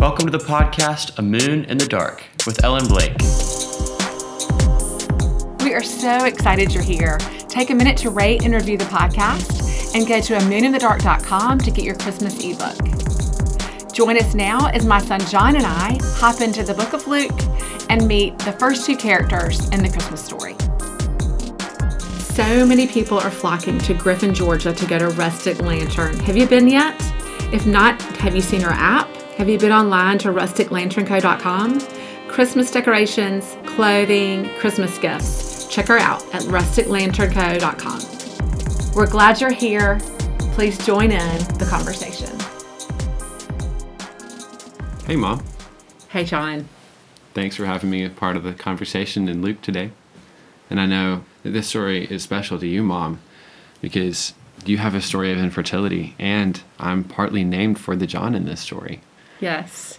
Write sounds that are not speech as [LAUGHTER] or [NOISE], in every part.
Welcome to the podcast A Moon in the Dark with Ellen Blake. We are so excited you're here. Take a minute to rate and review the podcast and go to amooninthedark.com to get your Christmas ebook. Join us now as my son John and I hop into the book of Luke and meet the first two characters in the Christmas story. So many people are flocking to Griffin, Georgia to go to Rustic Lantern. Have you been yet? If not, have you seen our app? Have you been online to rusticlanternco.com? Christmas decorations, clothing, Christmas gifts. Check her out at rusticlanternco.com. We're glad you're here. Please join in the conversation. Hey, Mom. Hey, John. Thanks for having me a part of the conversation in Luke today. And I know that this story is special to you, Mom, because you have a story of infertility, and I'm partly named for the John in this story. Yes.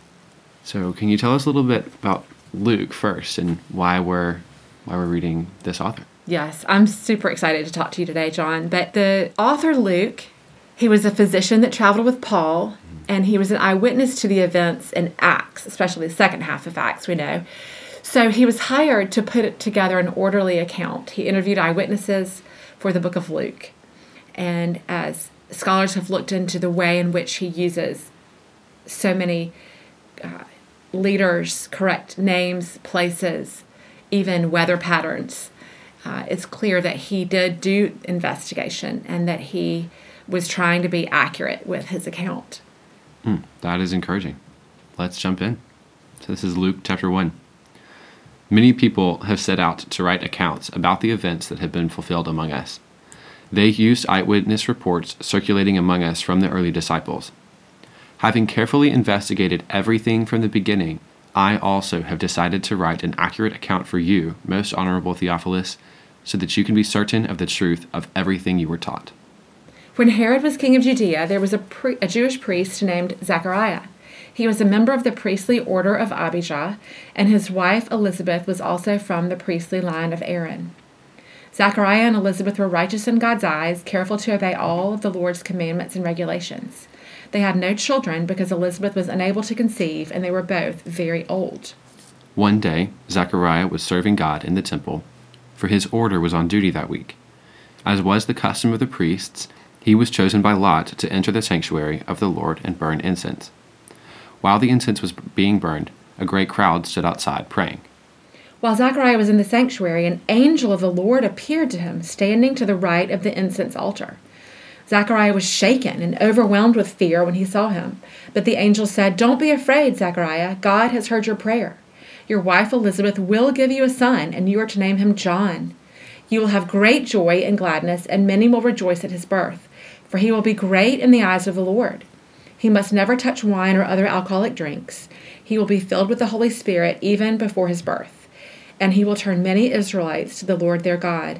So, can you tell us a little bit about Luke first and why we're why we're reading this author? Yes, I'm super excited to talk to you today, John. But the author Luke, he was a physician that traveled with Paul, mm-hmm. and he was an eyewitness to the events in Acts, especially the second half of Acts, we know. So he was hired to put together an orderly account. He interviewed eyewitnesses for the book of Luke. And as scholars have looked into the way in which he uses so many uh, leaders, correct names, places, even weather patterns, uh, it's clear that he did do investigation and that he was trying to be accurate with his account. Mm, that is encouraging. Let's jump in. So, this is Luke chapter 1. Many people have set out to write accounts about the events that have been fulfilled among us. They used eyewitness reports circulating among us from the early disciples. Having carefully investigated everything from the beginning, I also have decided to write an accurate account for you, most honorable Theophilus, so that you can be certain of the truth of everything you were taught. When Herod was king of Judea, there was a, a Jewish priest named Zechariah. He was a member of the priestly order of Abijah, and his wife Elizabeth was also from the priestly line of Aaron. Zechariah and Elizabeth were righteous in God's eyes, careful to obey all of the Lord's commandments and regulations. They had no children because Elizabeth was unable to conceive, and they were both very old. One day, Zechariah was serving God in the temple, for his order was on duty that week. As was the custom of the priests, he was chosen by lot to enter the sanctuary of the Lord and burn incense. While the incense was being burned, a great crowd stood outside praying. While Zechariah was in the sanctuary, an angel of the Lord appeared to him, standing to the right of the incense altar. Zechariah was shaken and overwhelmed with fear when he saw him. But the angel said, Don't be afraid, Zechariah. God has heard your prayer. Your wife Elizabeth will give you a son, and you are to name him John. You will have great joy and gladness, and many will rejoice at his birth, for he will be great in the eyes of the Lord. He must never touch wine or other alcoholic drinks. He will be filled with the Holy Spirit even before his birth, and he will turn many Israelites to the Lord their God.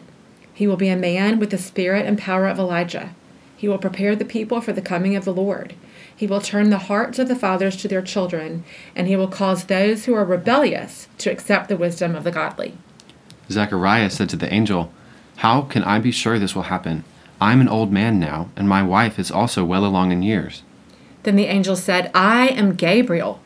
He will be a man with the spirit and power of Elijah. He will prepare the people for the coming of the Lord. He will turn the hearts of the fathers to their children, and he will cause those who are rebellious to accept the wisdom of the godly. Zechariah said to the angel, How can I be sure this will happen? I'm an old man now, and my wife is also well along in years. Then the angel said, I am Gabriel.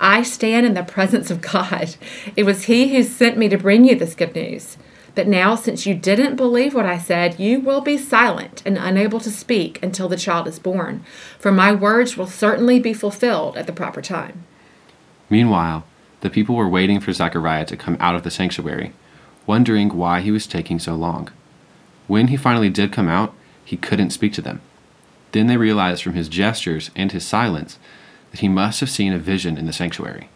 I stand in the presence of God. It was he who sent me to bring you this good news. But now, since you didn't believe what I said, you will be silent and unable to speak until the child is born, for my words will certainly be fulfilled at the proper time. Meanwhile, the people were waiting for Zechariah to come out of the sanctuary, wondering why he was taking so long. When he finally did come out, he couldn't speak to them. Then they realized from his gestures and his silence that he must have seen a vision in the sanctuary.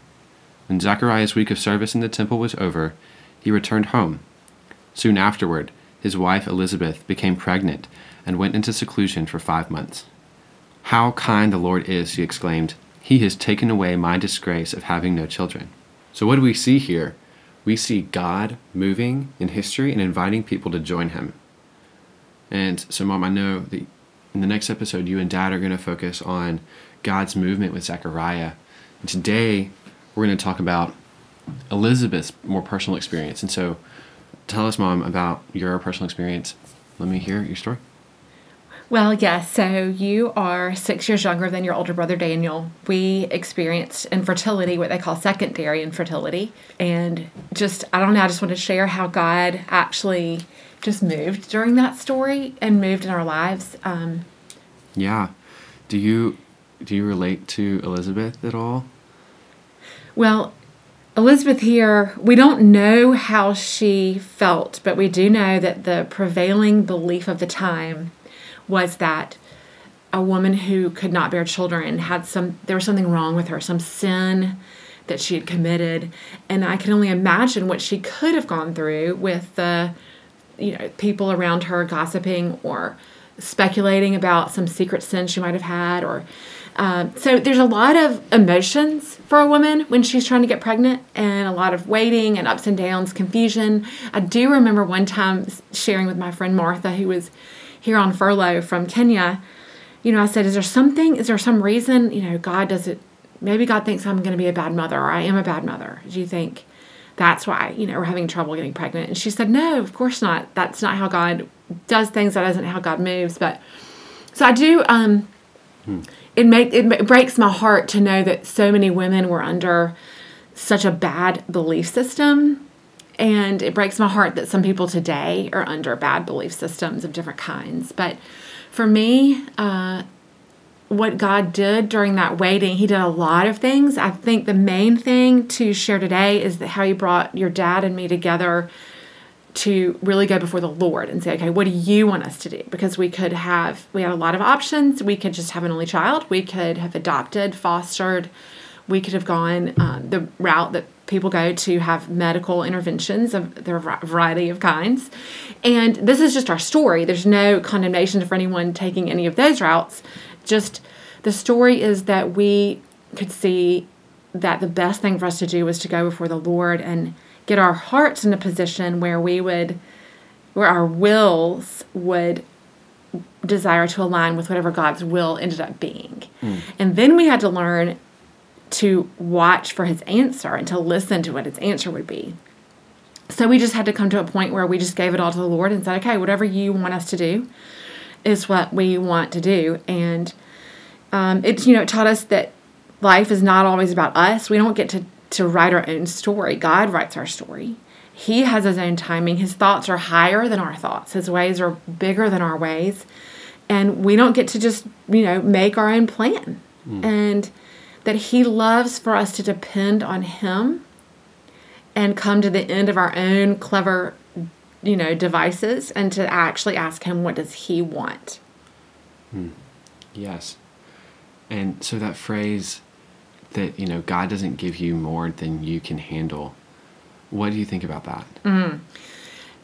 When Zechariah's week of service in the temple was over, he returned home. Soon afterward, his wife Elizabeth became pregnant and went into seclusion for five months. How kind the Lord is, she exclaimed. He has taken away my disgrace of having no children. So, what do we see here? We see God moving in history and inviting people to join him. And so, Mom, I know that in the next episode, you and Dad are going to focus on God's movement with Zechariah. And today, we're going to talk about Elizabeth's more personal experience. And so, tell us, Mom, about your personal experience. Let me hear your story. Well, yes. So you are six years younger than your older brother Daniel. We experienced infertility, what they call secondary infertility. And just, I don't know, I just want to share how God actually just moved during that story and moved in our lives. Um, Yeah. Do you do you relate to Elizabeth at all? Well, Elizabeth here, we don't know how she felt, but we do know that the prevailing belief of the time was that a woman who could not bear children had some there was something wrong with her, some sin that she had committed, and I can only imagine what she could have gone through with the you know people around her gossiping or speculating about some secret sin she might have had or um, so there's a lot of emotions for a woman when she's trying to get pregnant and a lot of waiting and ups and downs confusion. I do remember one time sharing with my friend martha who was here on furlough from kenya. You know i said is there something is there some reason you know god does it maybe god thinks i'm going to be a bad mother or i am a bad mother. Do you think that's why you know we're having trouble getting pregnant? And she said no of course not. That's not how god does things. That isn't how god moves. But so i do um it make it breaks my heart to know that so many women were under such a bad belief system and it breaks my heart that some people today are under bad belief systems of different kinds but for me uh, what God did during that waiting, He did a lot of things. I think the main thing to share today is that how He brought your dad and me together to really go before the Lord and say, okay, what do you want us to do? Because we could have, we had a lot of options. We could just have an only child. We could have adopted, fostered. We could have gone um, the route that people go to have medical interventions of their variety of kinds. And this is just our story. There's no condemnation for anyone taking any of those routes. Just the story is that we could see that the best thing for us to do was to go before the Lord and get our hearts in a position where we would, where our wills would desire to align with whatever God's will ended up being. And then we had to learn to watch for his answer and to listen to what his answer would be. So we just had to come to a point where we just gave it all to the Lord and said, okay, whatever you want us to do is what we want to do. And um, it, you know, it taught us that life is not always about us. We don't get to, to write our own story. God writes our story. He has his own timing. His thoughts are higher than our thoughts. His ways are bigger than our ways. And we don't get to just, you know, make our own plan. Hmm. And that he loves for us to depend on him and come to the end of our own clever, you know, devices and to actually ask him what does he want. Hmm. Yes. And so that phrase that, you know, God doesn't give you more than you can handle. What do you think about that?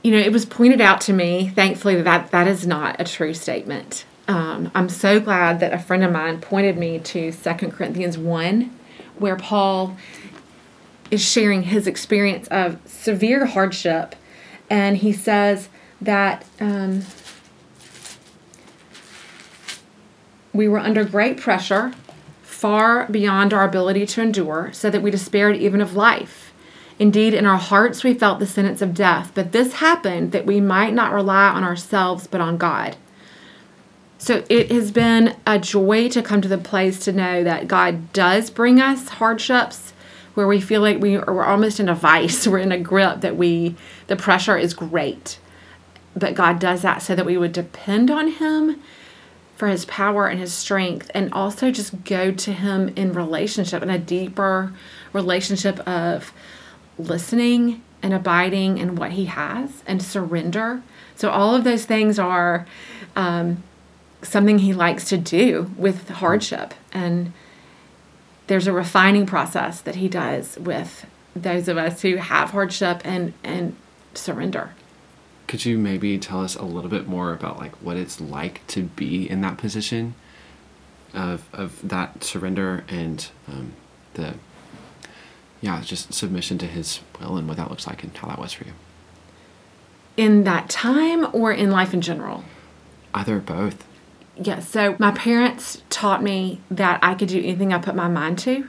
you know, it was pointed out to me, thankfully, that that is not a true statement. Um, I'm so glad that a friend of mine pointed me to Second Corinthians 1, where Paul is sharing his experience of severe hardship. And he says that um, we were under great pressure, far beyond our ability to endure, so that we despaired even of life. Indeed, in our hearts we felt the sentence of death, but this happened that we might not rely on ourselves but on God. So it has been a joy to come to the place to know that God does bring us hardships where we feel like we are we're almost in a vice, [LAUGHS] we're in a grip that we the pressure is great. But God does that so that we would depend on him for his power and his strength and also just go to him in relationship in a deeper relationship of listening and abiding in what he has and surrender. So all of those things are um, something he likes to do with hardship and there's a refining process that he does with those of us who have hardship and and surrender Could you maybe tell us a little bit more about like what it's like to be in that position of of that surrender and um, the yeah just submission to his will and what that looks like and how that was for you? in that time or in life in general Either or both. yeah, so my parents taught me that I could do anything I put my mind to.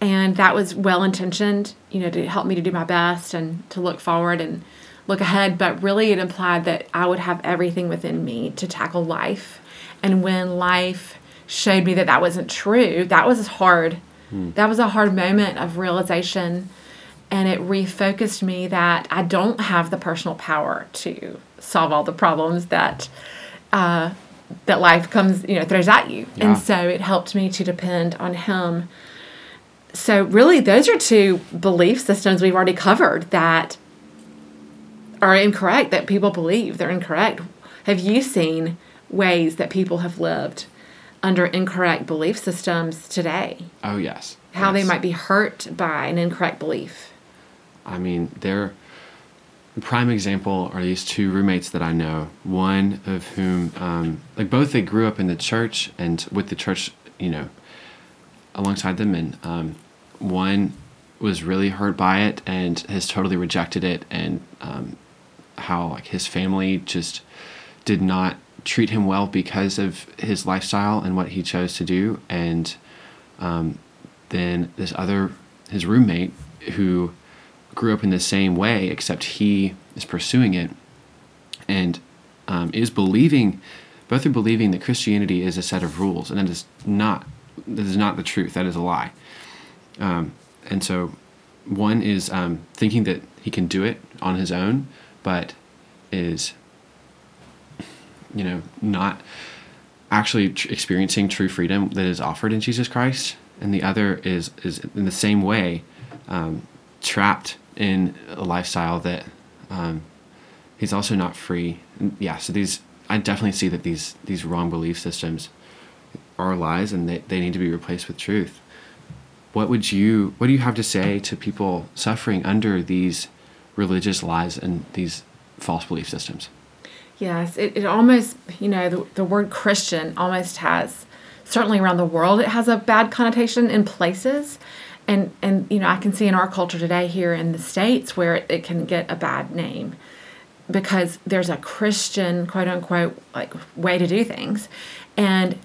And that was well intentioned, you know, to help me to do my best and to look forward and look ahead. But really, it implied that I would have everything within me to tackle life And when life showed me that that wasn't true, that was hard. That was a hard moment of realization. And it refocused me that I don't have the personal power to solve all the problems that uh, that life comes, you know, throws at you. Yeah. And so it helped me to depend on Him. So really, those are two belief systems we've already covered that are incorrect. That people believe they're incorrect. Have you seen ways that people have lived under incorrect belief systems today? Oh yes. How they might be hurt by an incorrect belief. I mean, they're prime example are these two roommates that I know. One of whom, um, like both, they grew up in the church and with the church, you know, alongside them, and um, one was really hurt by it and has totally rejected it, and um, how like his family just did not treat him well because of his lifestyle and what he chose to do, and um, then this other his roommate who grew up in the same way except he is pursuing it and um, is believing both are believing that christianity is a set of rules and that is not that is not the truth. That is a lie. Um, and so one is um, thinking that he can do it on his own but is you know not actually tr- experiencing true freedom that is offered in Jesus Christ, and the other is is in the same way um, trapped in a lifestyle that um, he's also not free. And yeah, so these I definitely see that these these wrong belief systems are lies, and they, they need to be replaced with truth. What would you What do you have to say to people suffering under these religious lies and these false belief systems? Yes, it, it almost, you know, the, the word Christian almost has, certainly around the world, it has a bad connotation in places. And, and you know, I can see in our culture today here in the States where it, it can get a bad name because there's a Christian, quote unquote, like way to do things. And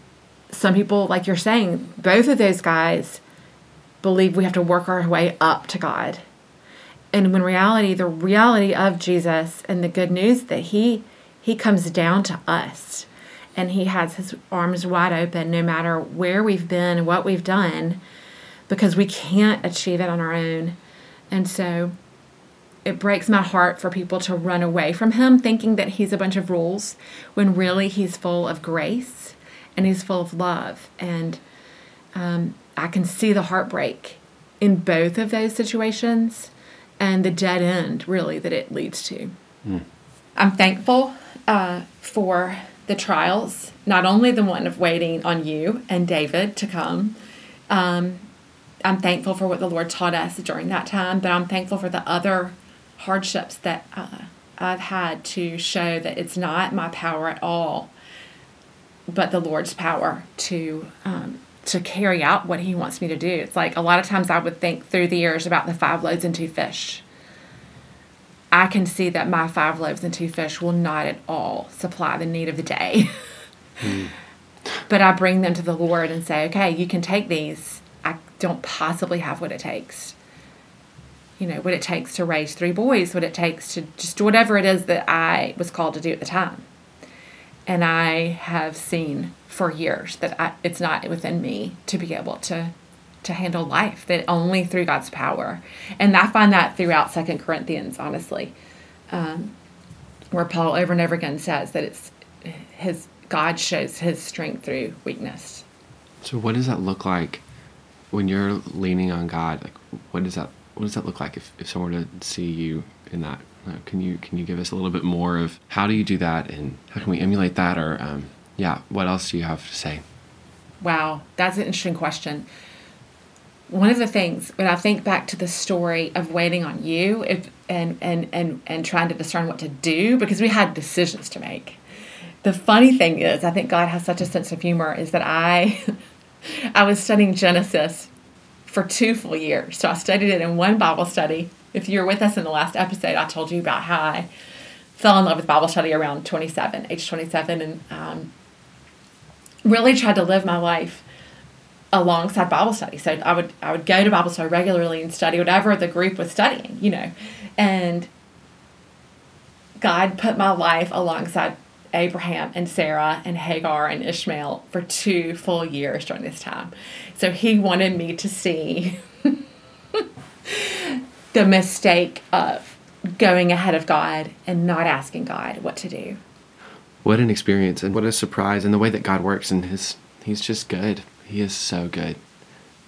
some people, like you're saying, both of those guys believe we have to work our way up to God and when reality the reality of jesus and the good news that he he comes down to us. And he has his arms wide open no matter where we've been what we've done because we can't achieve it on our own. And so it breaks my heart for people to run away from him thinking that he's a bunch of rules when really he's full of grace and he's full of love. And um, i can see the heartbreak in both of those situations and the dead end really that it leads to. I'm thankful uh, for the trials not only the one of waiting on you and david to come um, i'm thankful for what the lord taught us during that time but i'm thankful for the other hardships that uh, i've had to show that it's not my power at all but the lord's power to um, to carry out what he wants me to do it's like a lot of times i would think through the years about the five loaves and two fish I can see that my five loaves and two fish will not at all supply the need of the day. [LAUGHS] But I bring them to the Lord and say, okay, you can take these. I don't possibly have what it takes. You know, what it takes to raise three boys, what it takes to just whatever it is that I was called to do at the time. And I have seen for years that I, it's not within me to be able to to handle life that only through god's power and i find that throughout second corinthians honestly um, where paul over and over again says that it's his god shows his strength through weakness So what does that look like when you're leaning on God? Like what does that what does that look like if, if someone were to see you in that? Uh, can you can you give us a little bit more of how do you do that and how can we emulate that or um, yeah what else do you have to say? wow that's an interesting question one of the things when i think back to the story of waiting on you if, and, and and and trying to discern what to do because we had decisions to make the funny thing is i think god has such a sense of humor is that i [LAUGHS] i was studying genesis for two full years so i studied it in one bible study if you were with us in the last episode i told you about how i fell in love with bible study around 27 age 27 and um, really tried to live my life alongside Bible study. So I would I would go to Bible study regularly and study whatever the group was studying, you know. And God put my life alongside Abraham and Sarah and Hagar and Ishmael for two full years during this time. So he wanted me to see [LAUGHS] the mistake of going ahead of God and not asking God what to do. What an experience and what a surprise and the way that God works and his he's just good. He is so good.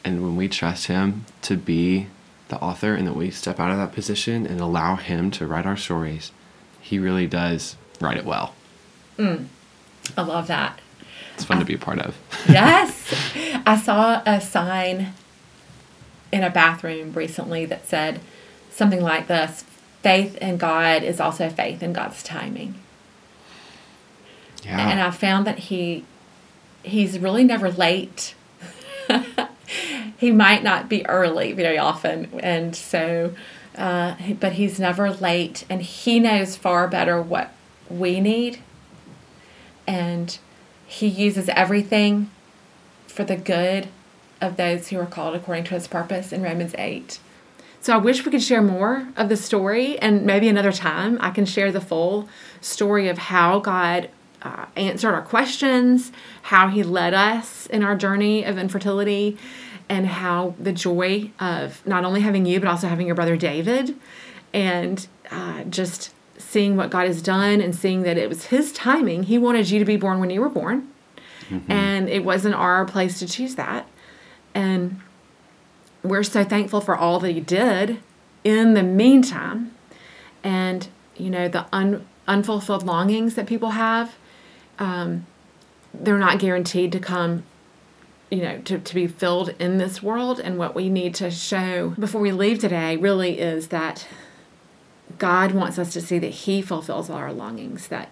And when we trust him to be the author and that we step out of that position and allow him to write our stories, he really does write it well. I love that. It's fun to be a part of. Yes. [LAUGHS] I saw a sign in a bathroom recently that said something like this faith in God is also faith in God's timing. Yeah. And I found that he he's really never late. [LAUGHS] he might not be early very often, and so, uh, but he's never late, and he knows far better what we need, and he uses everything for the good of those who are called according to his purpose in Romans eight. So I wish we could share more of the story, and maybe another time I can share the full story of how God uh, answered our questions, how He led us in our journey of infertility, and how the joy of not only having you but also having your brother David, and uh, just seeing what God has done and seeing that it was His timing. He wanted you to be born when you were born, and it wasn't our place to choose that, and we're so thankful for all that he did in the meantime. And you know the un, unfulfilled longings that people have um, they're not guaranteed to come you know to, to be filled in this world. And what we need to show before we leave today really is that god wants us to see that he fulfills all our longings that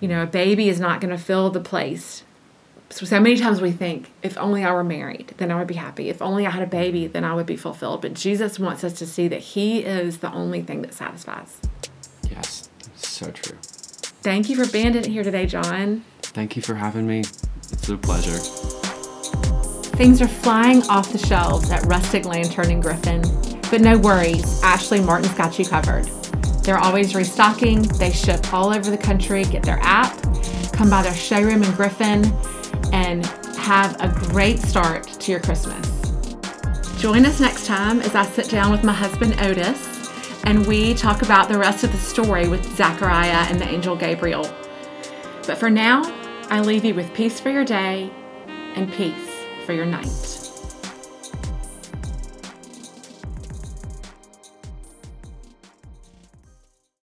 you know a baby is not going to fill the place so, so many times we think, if only I were married, then I would be happy. If only I had a baby, then I would be fulfilled. But Jesus wants us to see that He is the only thing that satisfies. yes. So true. Thank you for being in here today, John. Thank you for having me. It's a pleasure. Things are flying off the shelves at Rustic Lantern and Griffin. But no worries, Ashley Martin's got you covered. They're always restocking, they ship all over the country. Get their app, come by their showroom in Griffin, and have a great start to your Christmas. Join us next time as I sit down with my husband Otis and we talk about the rest of the story with Zechariah and the angel Gabriel. But for now, I leave you with peace for your day and peace for your night.